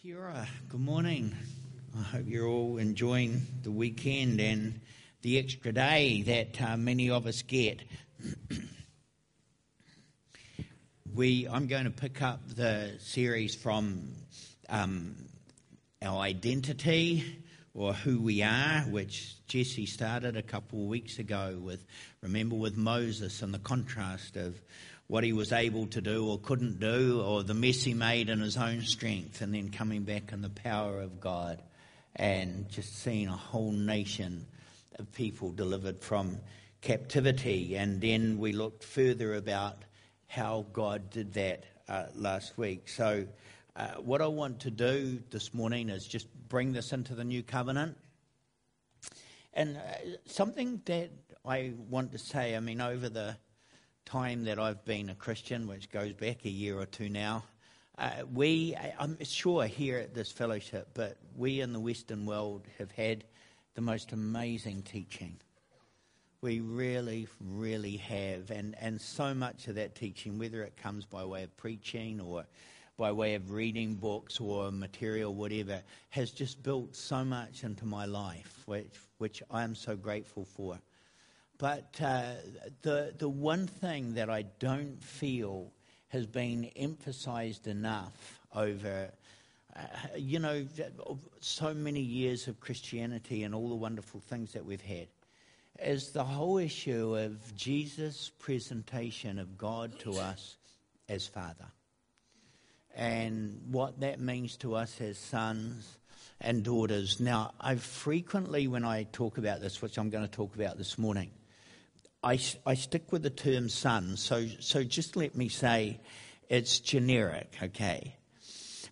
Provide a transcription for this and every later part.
Kia. Good morning. I hope you're all enjoying the weekend and the extra day that uh, many of us get. we, I'm going to pick up the series from um, our identity or who we are, which Jesse started a couple of weeks ago with, remember, with Moses and the contrast of what he was able to do or couldn't do, or the mess he made in his own strength, and then coming back in the power of God, and just seeing a whole nation of people delivered from captivity. And then we looked further about how God did that uh, last week. So, uh, what I want to do this morning is just bring this into the new covenant. And uh, something that I want to say, I mean, over the time that I've been a Christian, which goes back a year or two now, uh, we, I'm sure here at this fellowship, but we in the Western world have had the most amazing teaching. We really, really have. And, and so much of that teaching, whether it comes by way of preaching or by way of reading books or material, whatever, has just built so much into my life, which, which I am so grateful for. But uh, the, the one thing that I don't feel has been emphasized enough over, uh, you know, so many years of Christianity and all the wonderful things that we've had is the whole issue of Jesus' presentation of God to us as Father. And what that means to us as sons and daughters. Now, I frequently, when I talk about this, which I'm going to talk about this morning, I, I stick with the term son, so, so just let me say it's generic, okay?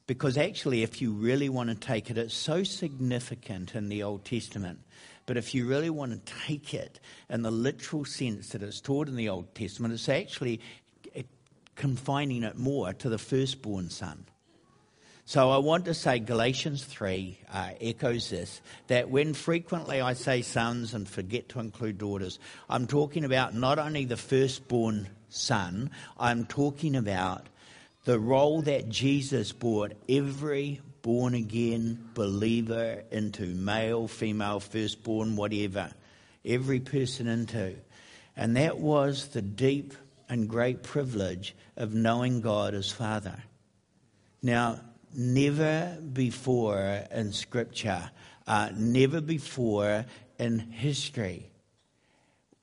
Because actually, if you really want to take it, it's so significant in the Old Testament. But if you really want to take it in the literal sense that it's taught in the Old Testament, it's actually eh, confining it more to the firstborn son. So I want to say Galatians 3 uh, echoes this that when frequently I say sons and forget to include daughters, I'm talking about not only the firstborn son, I'm talking about the role that Jesus brought every born again believer into, male, female, firstborn, whatever, every person into. And that was the deep and great privilege of knowing God as Father. Now, never before in Scripture, uh, never before in history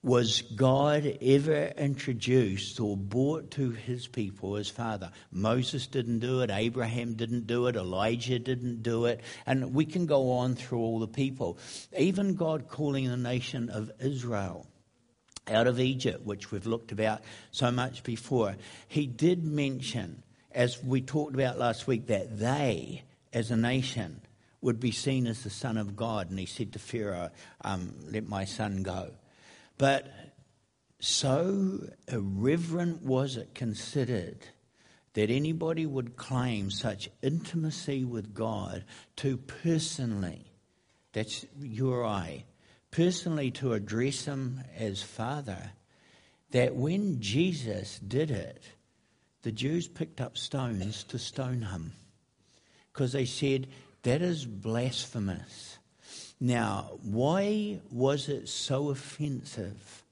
was God ever introduced or brought to his people as father. Moses didn't do it, Abraham didn't do it, Elijah didn't do it, and we can go on through all the people. Even God calling the nation of Israel out of Egypt, which we've looked about so much before, he did mention as we talked about last week, that they, as a nation, would be seen as the Son of God. And he said to Pharaoh, um, Let my son go. But so irreverent was it considered that anybody would claim such intimacy with God to personally, that's you or I, personally to address him as Father, that when Jesus did it, the Jews picked up stones to stone him because they said, that is blasphemous. Now, why was it so offensive?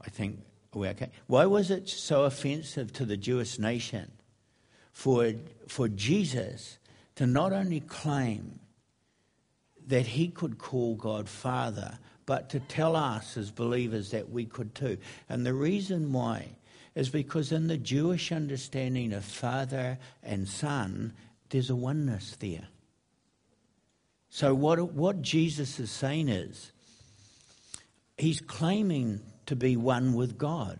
I think, okay. Why was it so offensive to the Jewish nation for, for Jesus to not only claim that he could call God Father, but to tell us as believers that we could too. And the reason why is because in the Jewish understanding of Father and Son, there's a oneness there. So, what, what Jesus is saying is, he's claiming to be one with God.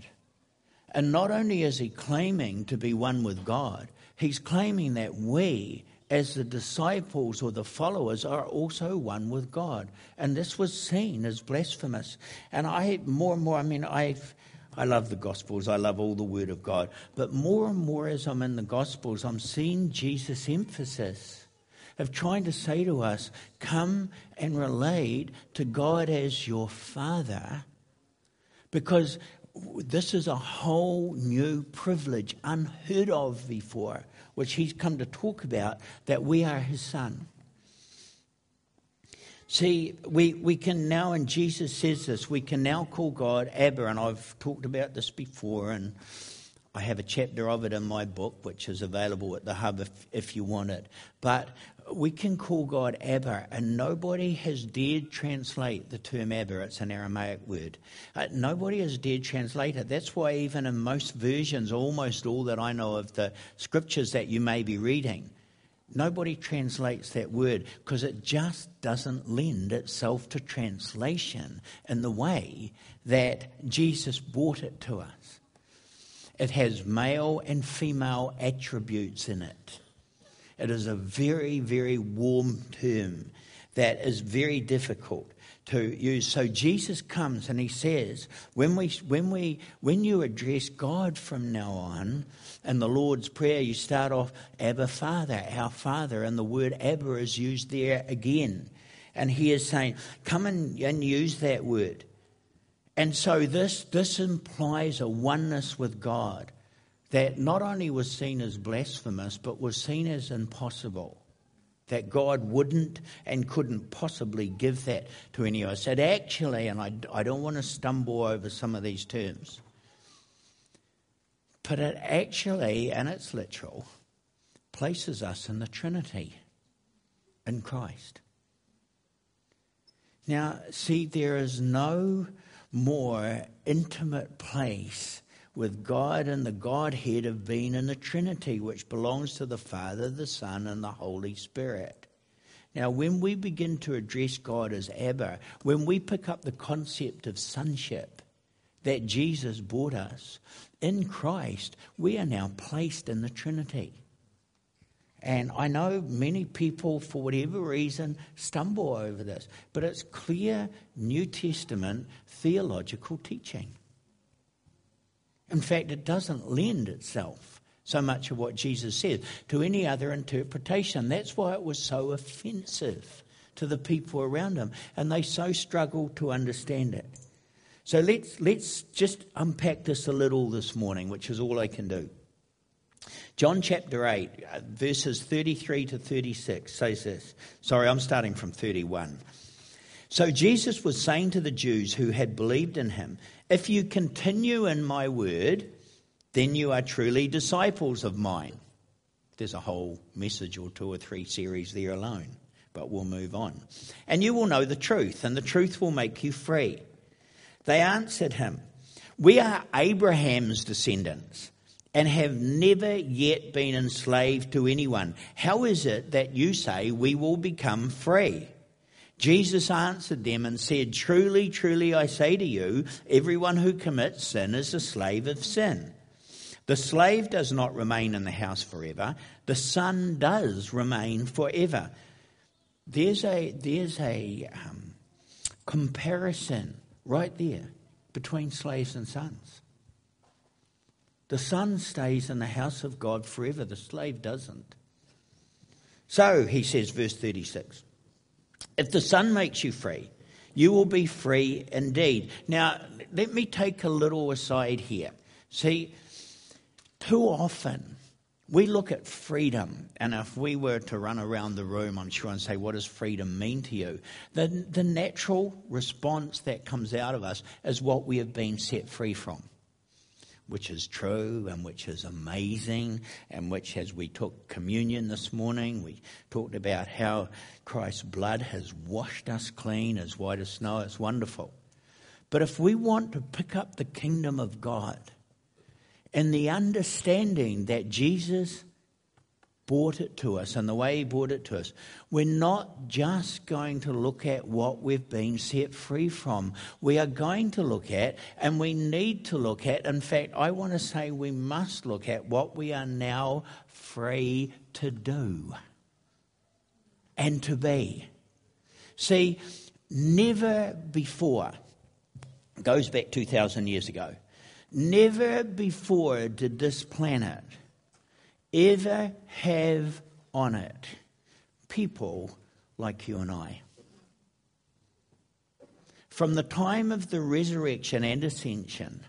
And not only is he claiming to be one with God, he's claiming that we, as the disciples or the followers are also one with God. And this was seen as blasphemous. And I, more and more, I mean, i I love the Gospels, I love all the Word of God. But more and more as I'm in the Gospels, I'm seeing Jesus' emphasis of trying to say to us, come and relate to God as your Father. Because this is a whole new privilege, unheard of before which he's come to talk about, that we are his son. See, we, we can now, and Jesus says this, we can now call God Abba, and I've talked about this before, and I have a chapter of it in my book, which is available at the hub if, if you want it. But we can call God Abba, and nobody has dared translate the term Abba. It's an Aramaic word. Uh, nobody has dared translate it. That's why, even in most versions, almost all that I know of the scriptures that you may be reading, nobody translates that word because it just doesn't lend itself to translation in the way that Jesus brought it to us. It has male and female attributes in it. It is a very, very warm term that is very difficult to use. So Jesus comes and he says, when we when we when you address God from now on in the Lord's Prayer, you start off Abba Father, our Father, and the word Abba is used there again. And he is saying, come and, and use that word. And so this, this implies a oneness with God that not only was seen as blasphemous, but was seen as impossible. That God wouldn't and couldn't possibly give that to any of us. Actually, and I, I don't want to stumble over some of these terms, but it actually, and it's literal, places us in the Trinity in Christ. Now, see, there is no more intimate place with God and the Godhead of being in the Trinity, which belongs to the Father, the Son, and the Holy Spirit. Now, when we begin to address God as Abba, when we pick up the concept of sonship that Jesus brought us, in Christ, we are now placed in the Trinity. And I know many people, for whatever reason, stumble over this, but it's clear New Testament theological teaching. In fact, it doesn't lend itself so much of what Jesus says to any other interpretation. That's why it was so offensive to the people around him, and they so struggled to understand it. So let's, let's just unpack this a little this morning, which is all I can do. John chapter 8, uh, verses 33 to 36 says this. Sorry, I'm starting from 31. So Jesus was saying to the Jews who had believed in him, If you continue in my word, then you are truly disciples of mine. There's a whole message or two or three series there alone, but we'll move on. And you will know the truth, and the truth will make you free. They answered him, We are Abraham's descendants and have never yet been enslaved to anyone. How is it that you say we will become free? Jesus answered them and said, Truly, truly, I say to you, everyone who commits sin is a slave of sin. The slave does not remain in the house forever, the son does remain forever. There's a, there's a um, comparison right there between slaves and sons. The son stays in the house of God forever, the slave doesn't. So, he says, verse 36 If the son makes you free, you will be free indeed. Now, let me take a little aside here. See, too often we look at freedom, and if we were to run around the room, I'm sure, and say, What does freedom mean to you? The, the natural response that comes out of us is what we have been set free from which is true and which is amazing, and which, as we took communion this morning, we talked about how Christ's blood has washed us clean as white as snow. It's wonderful. But if we want to pick up the kingdom of God and the understanding that Jesus brought it to us and the way He brought it to us, we're not just going to look at what we've been set free from. We are going to look at, and we need to look at, in fact, I want to say we must look at what we are now free to do and to be. See, never before, goes back 2,000 years ago, never before did this planet ever have on it people like you and I. From the time of the resurrection and ascension,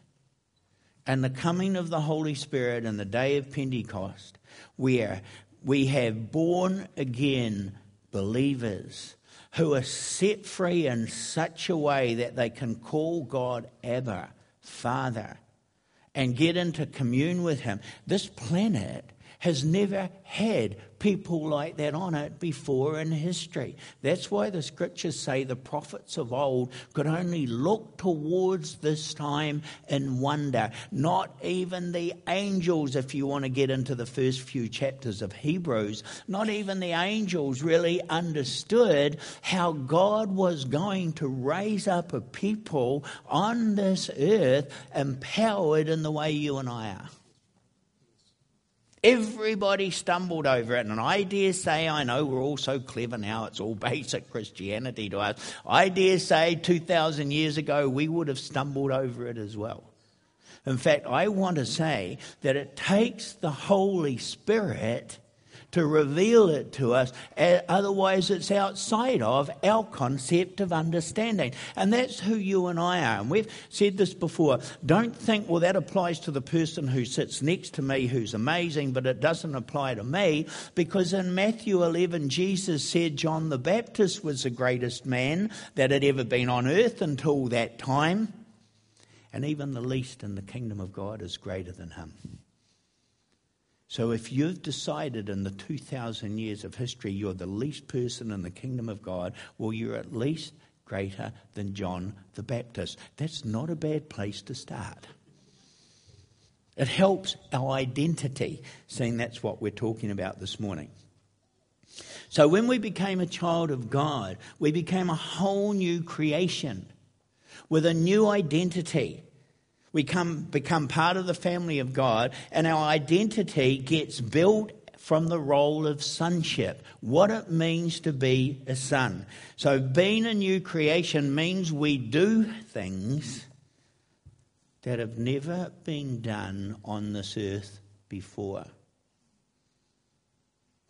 and the coming of the Holy Spirit and the day of Pentecost, where we have born again believers who are set free in such a way that they can call God Abba, Father, and get into commune with Him. This planet has never had people like that on it before in history. That's why the scriptures say the prophets of old could only look towards this time in wonder. Not even the angels, if you want to get into the first few chapters of Hebrews, not even the angels really understood how God was going to raise up a people on this earth empowered in the way you and I are. Everybody stumbled over it. And I dare say, I know we're all so clever now, it's all basic Christianity to us. I dare say 2,000 years ago, we would have stumbled over it as well. In fact, I want to say that it takes the Holy Spirit to reveal it to us. Otherwise, it's outside of our concept of understanding. And that's who you and I are. And we've said this before. Don't think, well, that applies to the person who sits next to me who's amazing, but it doesn't apply to me. Because in Matthew 11, Jesus said John the Baptist was the greatest man that had ever been on earth until that time. And even the least in the kingdom of God is greater than him. So if you've decided in the 2,000 years of history you're the least person in the kingdom of God, well, you're at least greater than John the Baptist. That's not a bad place to start. It helps our identity, seeing that's what we're talking about this morning. So when we became a child of God, we became a whole new creation with a new identity. We come, become part of the family of God, and our identity gets built from the role of sonship, what it means to be a son. So, being a new creation means we do things that have never been done on this earth before.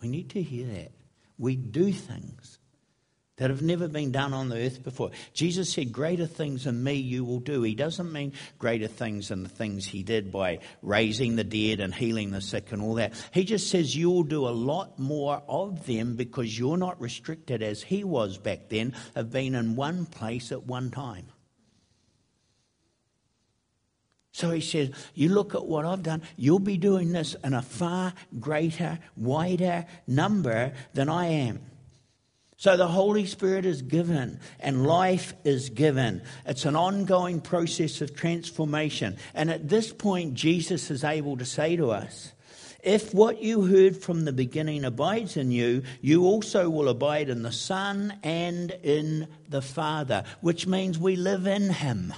We need to hear that. We do things that have never been done on the earth before. Jesus said, Greater things than me you will do. He doesn't mean greater things than the things he did by raising the dead and healing the sick and all that. He just says you will do a lot more of them because you're not restricted as he was back then of being in one place at one time. So he says, You look at what I've done, you'll be doing this in a far greater, wider number than I am. So the Holy Spirit is given and life is given. It's an ongoing process of transformation. And at this point, Jesus is able to say to us, if what you heard from the beginning abides in you, you also will abide in the Son and in the Father, which means we live in Him.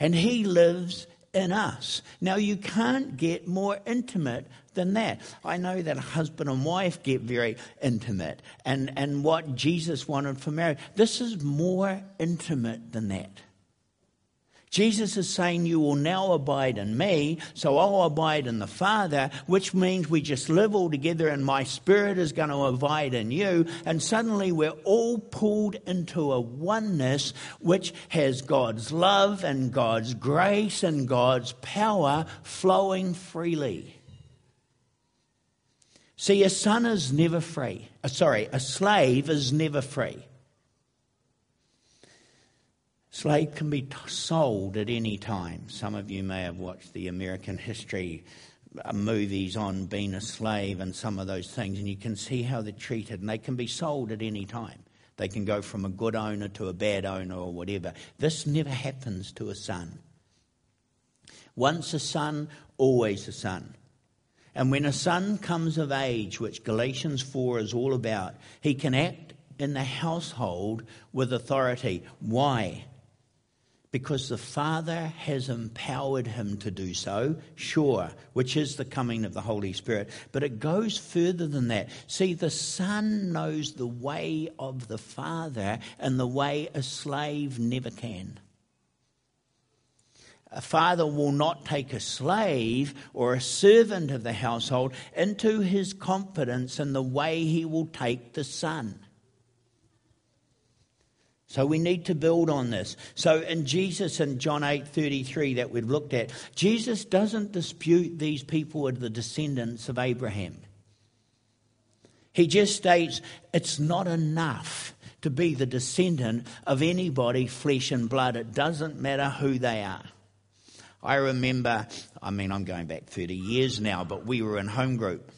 And He lives in us. Now, you can't get more intimate than that. I know that husband and wife get very intimate, and, and what Jesus wanted for marriage. This is more intimate than that. Jesus is saying, You will now abide in me, so I'll abide in the Father, which means we just live all together and my Spirit is going to abide in you. And suddenly we're all pulled into a oneness which has God's love and God's grace and God's power flowing freely. See, a son is never free. Uh, sorry, a slave is never free. Slave can be t- sold at any time. Some of you may have watched the American history uh, movies on being a slave and some of those things, and you can see how they're treated, and they can be sold at any time. They can go from a good owner to a bad owner or whatever. This never happens to a son. Once a son, always a son. And when a son comes of age, which Galatians 4 is all about, he can act in the household with authority. Why? because the Father has empowered him to do so, sure, which is the coming of the Holy Spirit. But it goes further than that. See, the Son knows the way of the Father and the way a slave never can. A father will not take a slave or a servant of the household into his confidence in the way he will take the son. So we need to build on this. So in Jesus in John 8:33 that we've looked at, Jesus doesn't dispute these people are the descendants of Abraham. He just states it's not enough to be the descendant of anybody, flesh and blood. It doesn't matter who they are. I remember, I mean, I'm going back 30 years now, but we were in home group,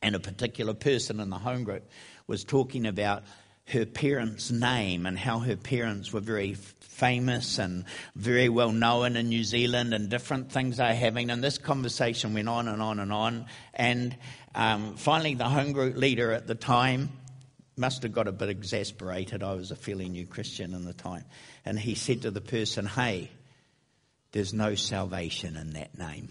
and a particular person in the home group was talking about her parents' name and how her parents were very famous and very well known in New Zealand and different things they're having. And this conversation went on and on and on. And um, finally, the home group leader at the time must have got a bit exasperated. I was a fairly new Christian in the time. And he said to the person, Hey, there's no salvation in that name.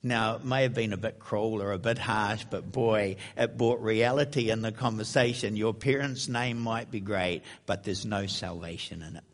Now, it may have been a bit cruel or a bit harsh, but boy, it brought reality in the conversation. Your parents' name might be great, but there's no salvation in it.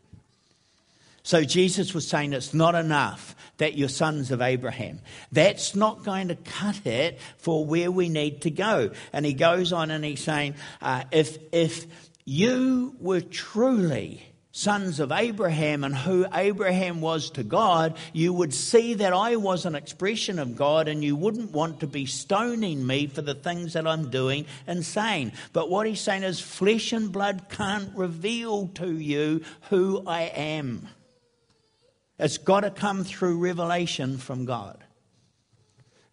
So Jesus was saying it's not enough that you're sons of Abraham. That's not going to cut it for where we need to go. And he goes on and he's saying, uh, if, if you were truly sons of Abraham and who Abraham was to God, you would see that I was an expression of God and you wouldn't want to be stoning me for the things that I'm doing and saying. But what he's saying is, flesh and blood can't reveal to you who I am. It's got to come through revelation from God.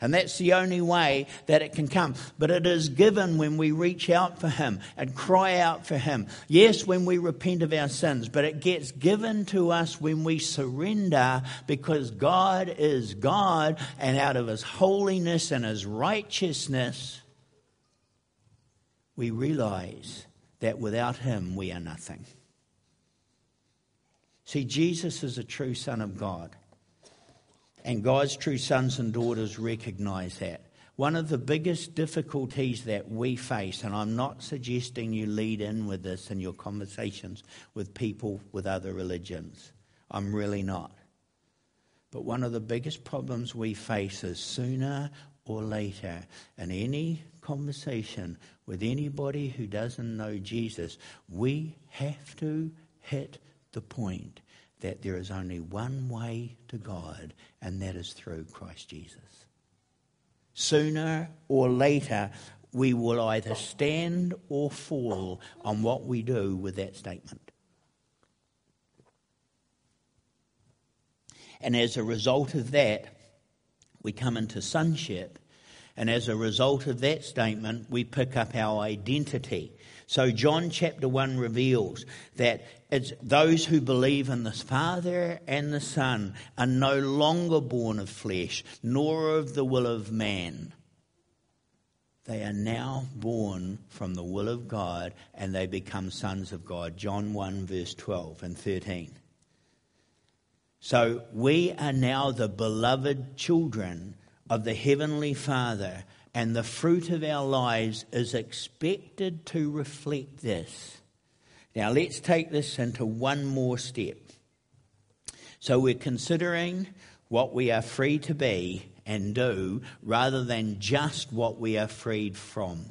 And that's the only way that it can come. But it is given when we reach out for Him and cry out for Him. Yes, when we repent of our sins, but it gets given to us when we surrender because God is God and out of His holiness and His righteousness, we realize that without Him we are nothing. See, Jesus is a true Son of God. And God's true sons and daughters recognize that. One of the biggest difficulties that we face, and I'm not suggesting you lead in with this in your conversations with people with other religions, I'm really not. But one of the biggest problems we face is sooner or later in any conversation with anybody who doesn't know Jesus, we have to hit the point that there is only one way to God, and that is through Christ Jesus. Sooner or later, we will either stand or fall on what we do with that statement. And as a result of that, we come into sonship. And as a result of that statement, we pick up our identity. So, John chapter 1 reveals that it's those who believe in the Father and the Son are no longer born of flesh, nor of the will of man. They are now born from the will of God and they become sons of God. John 1, verse 12 and 13. So we are now the beloved children of the Heavenly Father and the fruit of our lives is expected to reflect this. Now, let's take this into one more step. So, we're considering what we are free to be and do rather than just what we are freed from.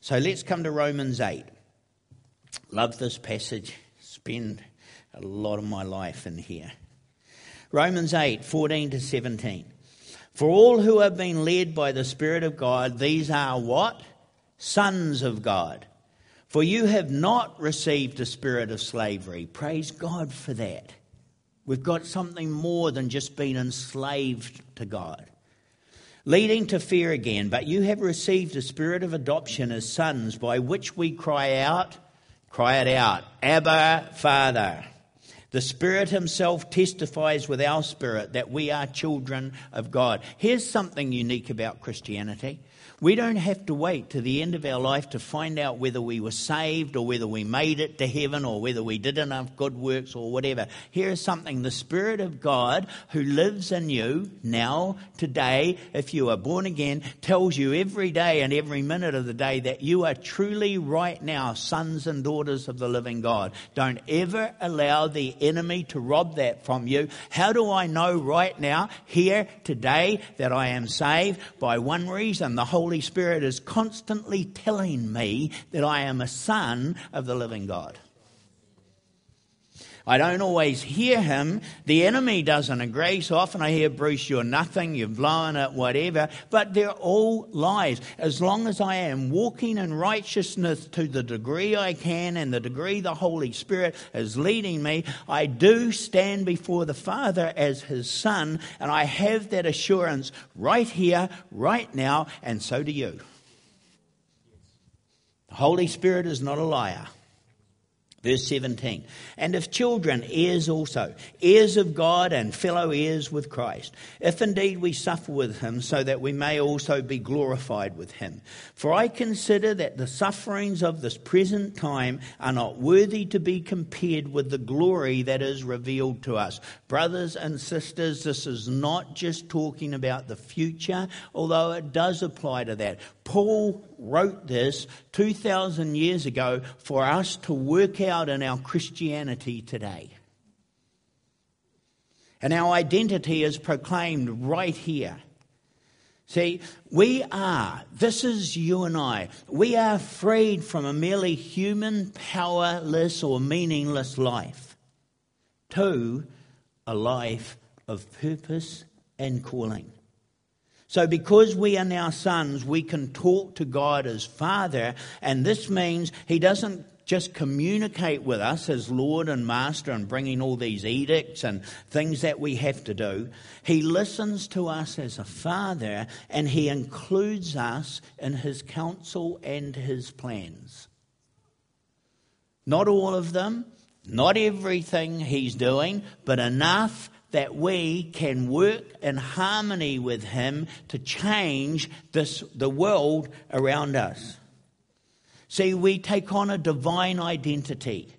So, let's come to Romans 8. Love this passage. Spend a lot of my life in here. Romans 8, 14 to 17. For all who have been led by the Spirit of God, these are what? Sons of God. For you have not received a spirit of slavery. Praise God for that. We've got something more than just being enslaved to God. Leading to fear again, but you have received a spirit of adoption as sons by which we cry out, cry it out, Abba, Father. The Spirit Himself testifies with our spirit that we are children of God. Here's something unique about Christianity we don't have to wait to the end of our life to find out whether we were saved or whether we made it to heaven or whether we did enough good works or whatever. Here is something the Spirit of God who lives in you now, today, if you are born again, tells you every day and every minute of the day that you are truly right now sons and daughters of the living God. Don't ever allow the enemy to rob that from you. How do I know right now, here, today, that I am saved? By one reason, the Holy Spirit is constantly telling me that I am a son of the living God. I don't always hear him. The enemy doesn't agree. So often I hear, Bruce, you're nothing, you're blowing it, whatever. But they're all lies. As long as I am walking in righteousness to the degree I can and the degree the Holy Spirit is leading me, I do stand before the Father as his son. And I have that assurance right here, right now, and so do you. The Holy Spirit is not a liar. Verse 17. And if children, heirs also, heirs of God and fellow heirs with Christ, if indeed we suffer with him, so that we may also be glorified with him. For I consider that the sufferings of this present time are not worthy to be compared with the glory that is revealed to us. Brothers and sisters, this is not just talking about the future, although it does apply to that. Paul wrote this 2,000 years ago for us to work out in our Christianity today. And our identity is proclaimed right here. See, we are, this is you and I, we are freed from a merely human, powerless, or meaningless life to a life of purpose and calling. So, because we are now sons, we can talk to God as Father, and this means He doesn't just communicate with us as Lord and Master and bringing all these edicts and things that we have to do. He listens to us as a Father, and He includes us in His counsel and His plans. Not all of them, not everything He's doing, but enough that we can work in harmony with Him to change this, the world around us. See, we take on a divine identity.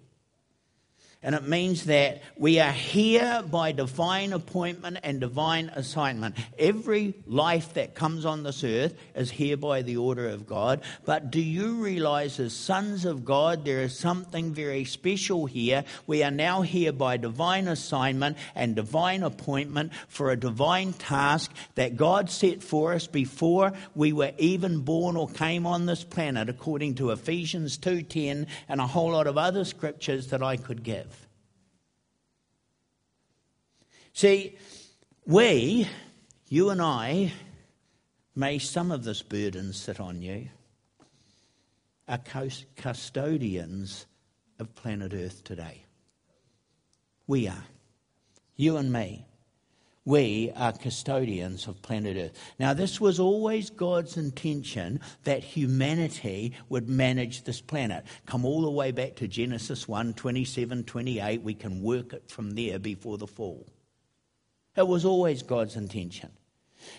And it means that we are here by divine appointment and divine assignment. Every life that comes on this earth is here by the order of God. But do you realize, as sons of God, there is something very special here? We are now here by divine assignment and divine appointment for a divine task that God set for us before we were even born or came on this planet, according to Ephesians 2:10 and a whole lot of other scriptures that I could give. See, we, you and I, may some of this burden sit on you, are custodians of planet Earth today. We are. You and me. We are custodians of planet Earth. Now, this was always God's intention that humanity would manage this planet. Come all the way back to Genesis 1 27, 28. We can work it from there before the fall. It was always God's intention.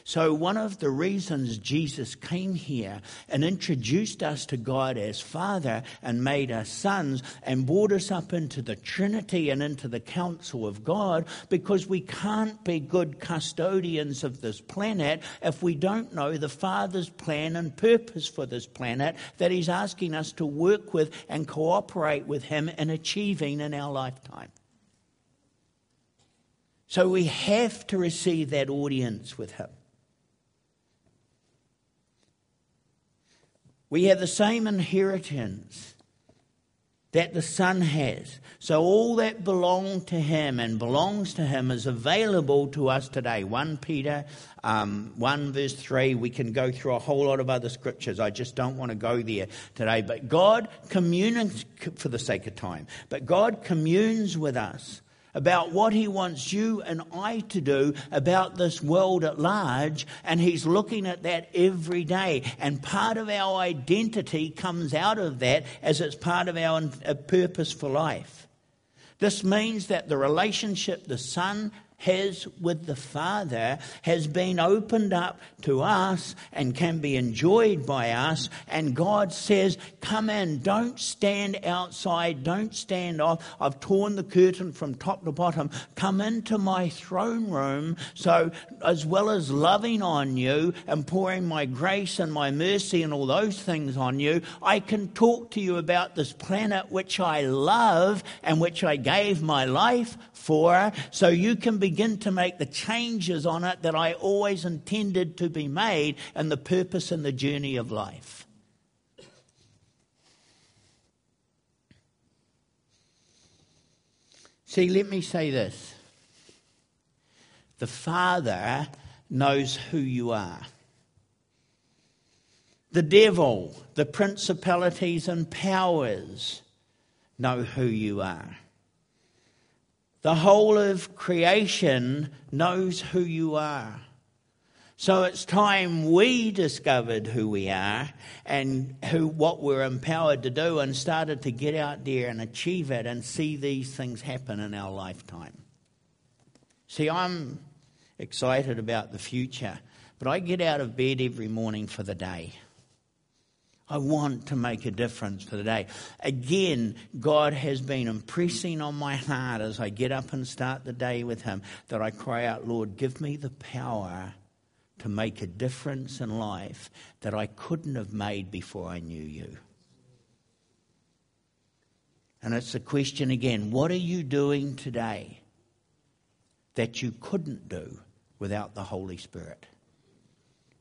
So, one of the reasons Jesus came here and introduced us to God as Father and made us sons and brought us up into the Trinity and into the counsel of God, because we can't be good custodians of this planet if we don't know the Father's plan and purpose for this planet that He's asking us to work with and cooperate with Him in achieving in our lifetime. So we have to receive that audience with Him. We have the same inheritance that the Son has. So all that belonged to Him and belongs to Him is available to us today. 1 Peter um, 1 verse 3, we can go through a whole lot of other scriptures. I just don't want to go there today. But God communes, for the sake of time, but God communes with us about what he wants you and I to do about this world at large, and he's looking at that every day. And part of our identity comes out of that as it's part of our uh, purpose for life. This means that the relationship the Son has with the Father has been opened up to us and can be enjoyed by us. And God says, Come in, don't stand outside, don't stand off. I've torn the curtain from top to bottom. Come into my throne room. So, as well as loving on you and pouring my grace and my mercy and all those things on you, I can talk to you about this planet which I love and which I gave my life for, so you can begin to make the changes on it that I always intended to be made and the purpose and the journey of life. See, let me say this. The Father knows who you are. The devil, the principalities and powers know who you are. The whole of creation knows who you are. So it's time we discovered who we are and who what we're empowered to do and started to get out there and achieve it and see these things happen in our lifetime. See, I'm excited about the future, but I get out of bed every morning for the day. I want to make a difference for the day. Again, God has been impressing on my heart as I get up and start the day with Him that I cry out, Lord, give me the power to make a difference in life that I couldn't have made before I knew you. And it's the question again what are you doing today that you couldn't do without the Holy Spirit?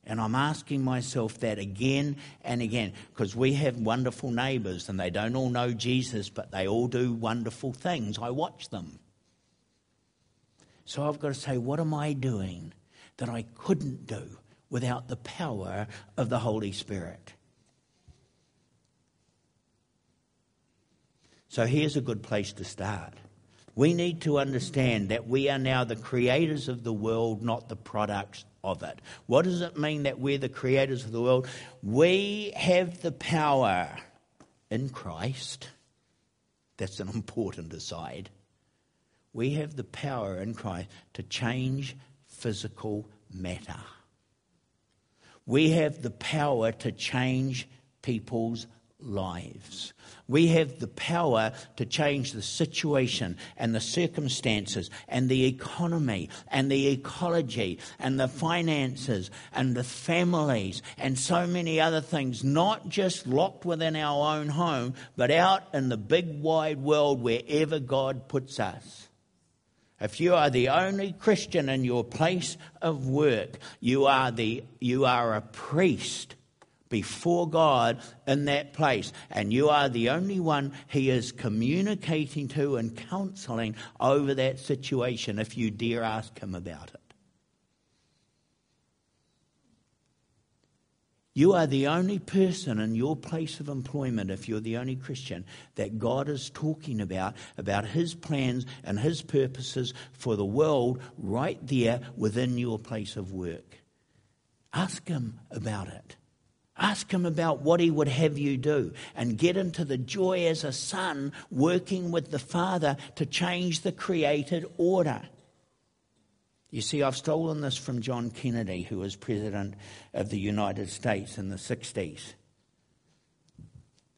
And I'm asking myself that again and again because we have wonderful neighbours and they don't all know Jesus, but they all do wonderful things. I watch them. So I've got to say, what am I doing that I couldn't do without the power of the Holy Spirit? So here's a good place to start. We need to understand that we are now the creators of the world, not the products of it. What does it mean that we're the creators of the world? We have the power in Christ. That's an important aside. We have the power in Christ to change physical matter. We have the power to change people's lives. We have the power to change the situation and the circumstances and the economy and the ecology and the finances and the families and so many other things, not just locked within our own home, but out in the big wide world wherever God puts us. If you are the only Christian in your place of work, you are, the, you are a priest before God in that place. And you are the only one He is communicating to and counseling over that situation if you dare ask Him about it. You are the only person in your place of employment, if you're the only Christian, that God is talking about, about His plans and His purposes for the world right there within your place of work. Ask Him about it. Ask him about what he would have you do and get into the joy as a son working with the Father to change the created order. You see, I've stolen this from John Kennedy, who was President of the United States in the 60s.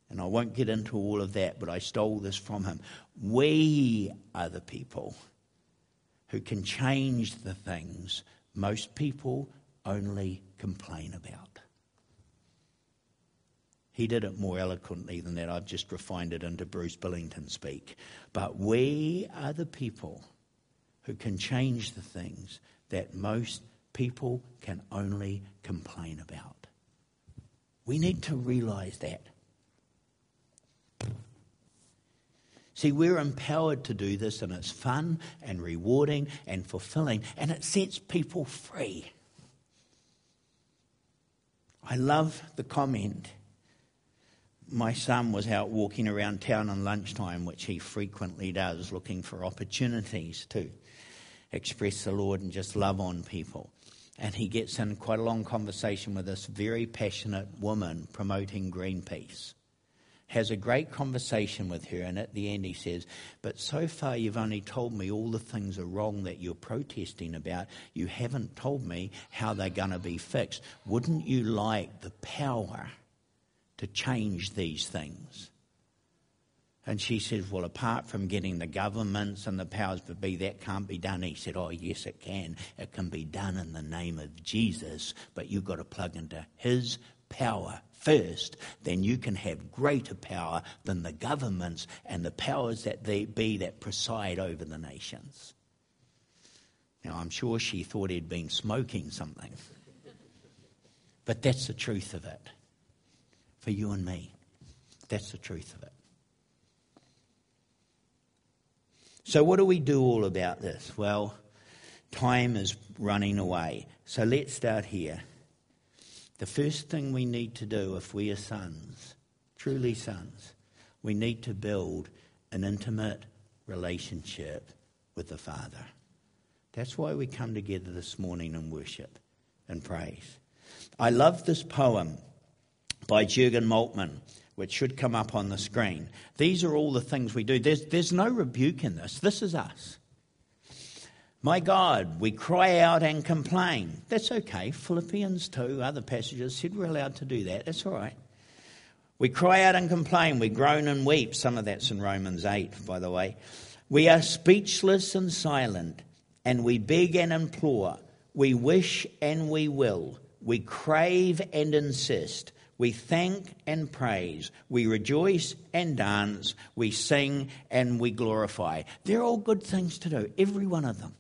And I won't get into all of that, but I stole this from him. We are the people who can change the things most people only complain about. He did it more eloquently than that. I've just refined it into Bruce Billington speak. But we are the people who can change the things that most people can only complain about. We need to realize that. See, we're empowered to do this, and it's fun and rewarding and fulfilling, and it sets people free. I love the comment my son was out walking around town on lunchtime, which he frequently does, looking for opportunities to express the Lord and just love on people. And he gets in quite a long conversation with this very passionate woman promoting Greenpeace. has a great conversation with her, and at the end he says, But so far you've only told me all the things are wrong that you're protesting about. You haven't told me how they're going to be fixed. Wouldn't you like the power to change these things? And she says, Well, apart from getting the governments and the powers to be, that can't be done. He said, Oh, yes, it can. It can be done in the name of Jesus, but you've got to plug into his power first. Then you can have greater power than the governments and the powers that they be that preside over the nations. Now, I'm sure she thought he'd been smoking something. But that's the truth of it. For you and me. That's the truth of it. So, what do we do all about this? Well, time is running away. So, let's start here. The first thing we need to do if we are sons, truly sons, we need to build an intimate relationship with the Father. That's why we come together this morning and worship and praise. I love this poem by Jurgen Moltmann which should come up on the screen. These are all the things we do. There's, there's no rebuke in this. This is us. My God, we cry out and complain. That's okay. Philippians 2, other passages said we're allowed to do that. That's all right. We cry out and complain. We groan and weep. Some of that's in Romans 8, by the way. We are speechless and silent, and we beg and implore. We wish and we will. We crave and insist. We thank and praise. We rejoice and dance. We sing and we glorify. They're all good things to do, every one of them.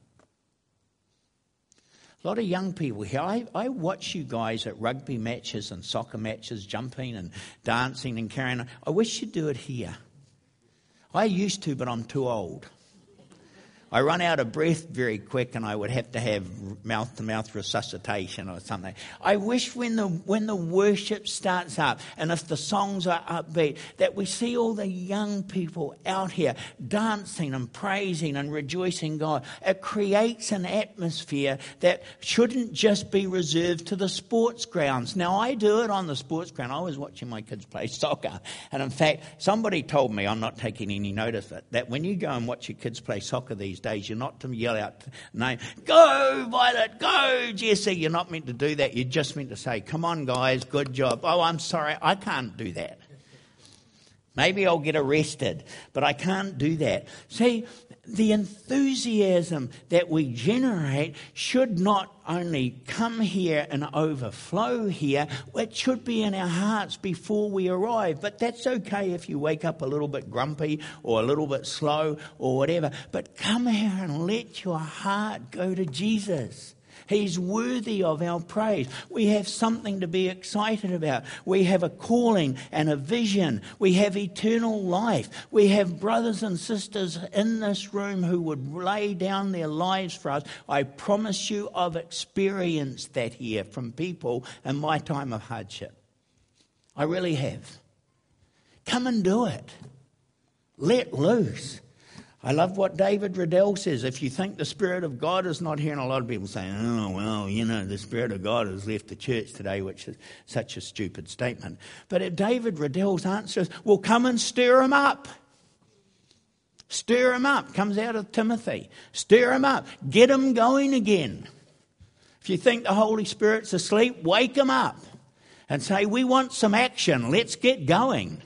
A lot of young people here. I, I watch you guys at rugby matches and soccer matches, jumping and dancing and carrying on. I wish you'd do it here. I used to, but I'm too old. I run out of breath very quick and I would have to have mouth to mouth resuscitation or something. I wish when the, when the worship starts up and if the songs are upbeat that we see all the young people out here dancing and praising and rejoicing God. It creates an atmosphere that shouldn't just be reserved to the sports grounds. Now I do it on the sports ground. I was watching my kids play soccer and in fact somebody told me, I'm not taking any notice of it, that when you go and watch your kids play soccer these days. You're not to yell out name, go Violet, go Jesse. You're not meant to do that. You're just meant to say, come on guys, good job. Oh, I'm sorry, I can't do that. Maybe I'll get arrested, but I can't do that. See, the enthusiasm that we generate should not only come here and overflow here, it should be in our hearts before we arrive. But that's okay if you wake up a little bit grumpy or a little bit slow or whatever. But come here and let your heart go to Jesus. He's worthy of our praise. We have something to be excited about. We have a calling and a vision. We have eternal life. We have brothers and sisters in this room who would lay down their lives for us. I promise you, I've experienced that here from people in my time of hardship. I really have. Come and do it. Let loose. I love what David Riddell says. If you think the Spirit of God is not here, and a lot of people say, oh, well, you know, the Spirit of God has left the church today, which is such a stupid statement. But if David Riddell's answer is, well, come and stir him up. Stir him up. Comes out of Timothy. Stir him up. Get him going again. If you think the Holy Spirit's asleep, wake him up and say, we want some action. Let's get going.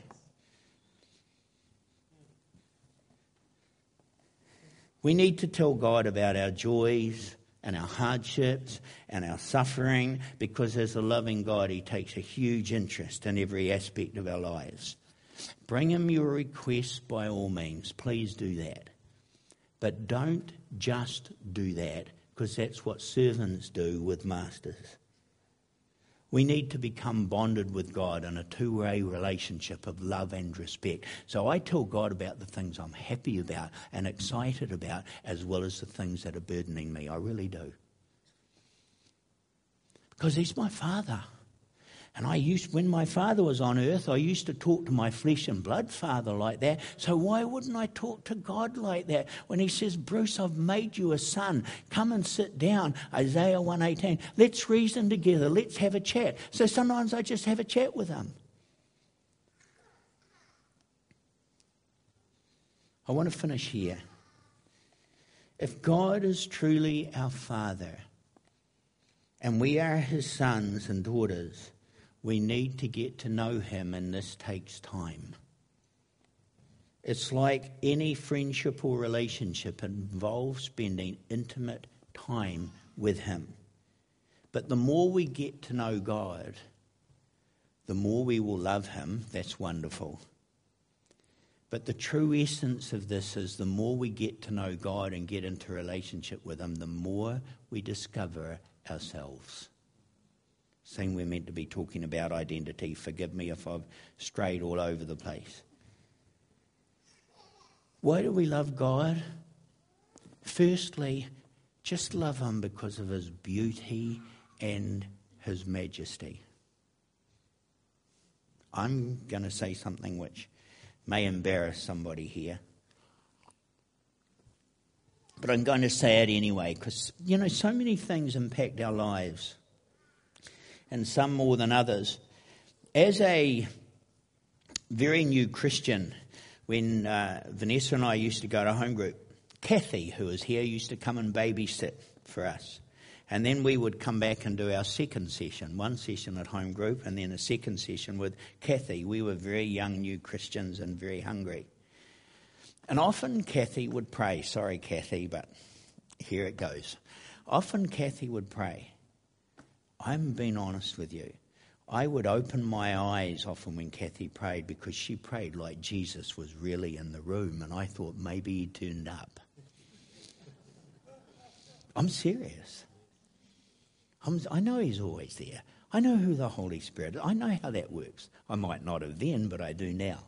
We need to tell God about our joys and our hardships and our suffering because, as a loving God, He takes a huge interest in every aspect of our lives. Bring Him your requests by all means. Please do that. But don't just do that because that's what servants do with masters. We need to become bonded with God in a two way relationship of love and respect. So I tell God about the things I'm happy about and excited about, as well as the things that are burdening me. I really do. Because He's my Father. And I used, when my father was on earth, I used to talk to my flesh and blood father like that. So why wouldn't I talk to God like that? When he says, Bruce, I've made you a son. Come and sit down. Isaiah 118. Let's reason together. Let's have a chat. So sometimes I just have a chat with him. I want to finish here. If God is truly our Father and we are His sons and daughters, we need to get to know Him, and this takes time. It's like any friendship or relationship involves spending intimate time with Him. But the more we get to know God, the more we will love Him. That's wonderful. But the true essence of this is the more we get to know God and get into relationship with Him, the more we discover ourselves. Saying we're meant to be talking about identity. Forgive me if I've strayed all over the place. Why do we love God? Firstly, just love Him because of His beauty and His majesty. I'm going to say something which may embarrass somebody here. But I'm going to say it anyway because, you know, so many things impact our lives, and some more than others. As a very new Christian, when uh, Vanessa and I used to go to home group, Kathy, who was here, used to come and babysit for us. And then we would come back and do our second session, one session at home group, and then a second session with Kathy. We were very young new Christians and very hungry. And often Kathy would pray. Sorry, Kathy, but here it goes. Often Kathy would pray. I'm being honest with you. I would open my eyes often when Kathy prayed because she prayed like Jesus was really in the room, and I thought maybe he turned up. I'm serious. I'm, i know he's always there. I know who the Holy Spirit is. I know how that works. I might not have then, but I do now.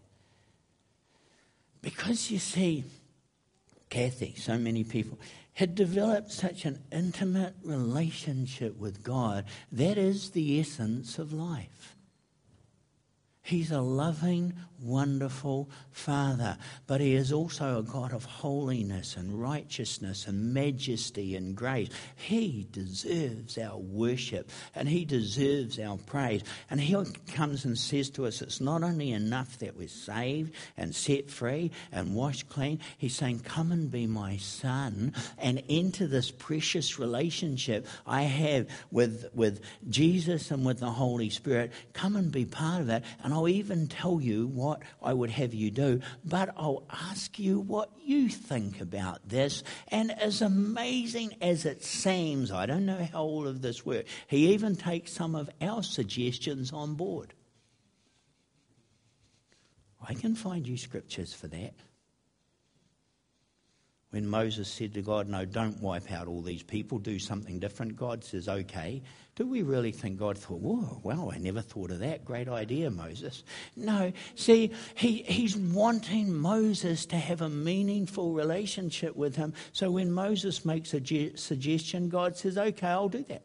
Because you see, Kathy, so many people, had developed such an intimate relationship with God. That is the essence of life. He's a loving, wonderful Father, but He is also a God of holiness and righteousness and majesty and grace. He deserves our worship and He deserves our praise. And He comes and says to us, it's not only enough that we're saved and set free and washed clean, He's saying, Come and be my son and enter this precious relationship I have with, with Jesus and with the Holy Spirit. Come and be part of that. And I'll even tell you what I would have you do, but I'll ask you what you think about this. And as amazing as it seems, I don't know how all of this works, he even takes some of our suggestions on board. I can find you scriptures for that when Moses said to God, No, don't wipe out all these people, do something different, God says, Okay. Do we really think God thought, Whoa, wow, I never thought of that. Great idea, Moses? No. See, he, he's wanting Moses to have a meaningful relationship with him. So when Moses makes a ge- suggestion, God says, Okay, I'll do that.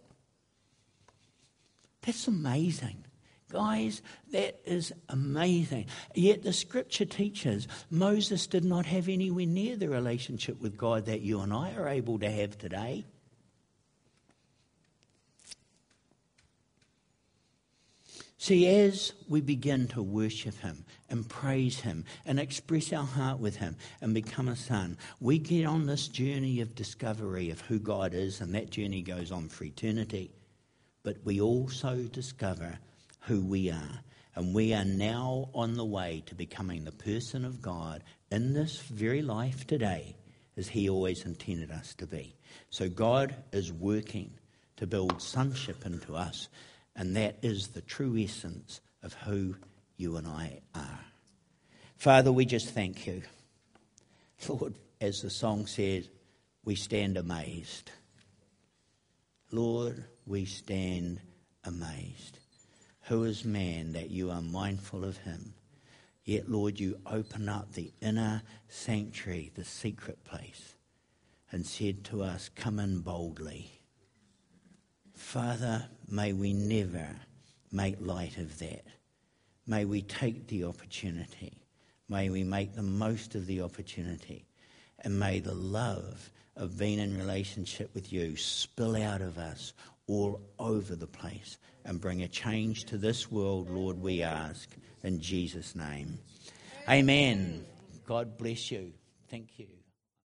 That's amazing. Guys, that is amazing. Yet the scripture teaches Moses did not have anywhere near the relationship with God that you and I are able to have today. See, as we begin to worship Him and praise Him and express our heart with Him and become a son, we get on this journey of discovery of who God is, and that journey goes on for eternity. But we also discover who we are. And we are now on the way to becoming the person of God in this very life today as He always intended us to be. So God is working to build sonship into us, and that is the true essence of who you and I are. Father, we just thank you. Lord, as the song says, we stand amazed. Lord, we stand amazed. Who is man that you are mindful of him? Yet, Lord, you open up the inner sanctuary, the secret place, and said to us, Come in boldly. Father, may we never make light of that. May we take the opportunity. May we make the most of the opportunity. And may the love of being in relationship with you spill out of us all over the place and bring a change to this world, Lord, we ask. In Jesus' name. Amen. God bless you. Thank you.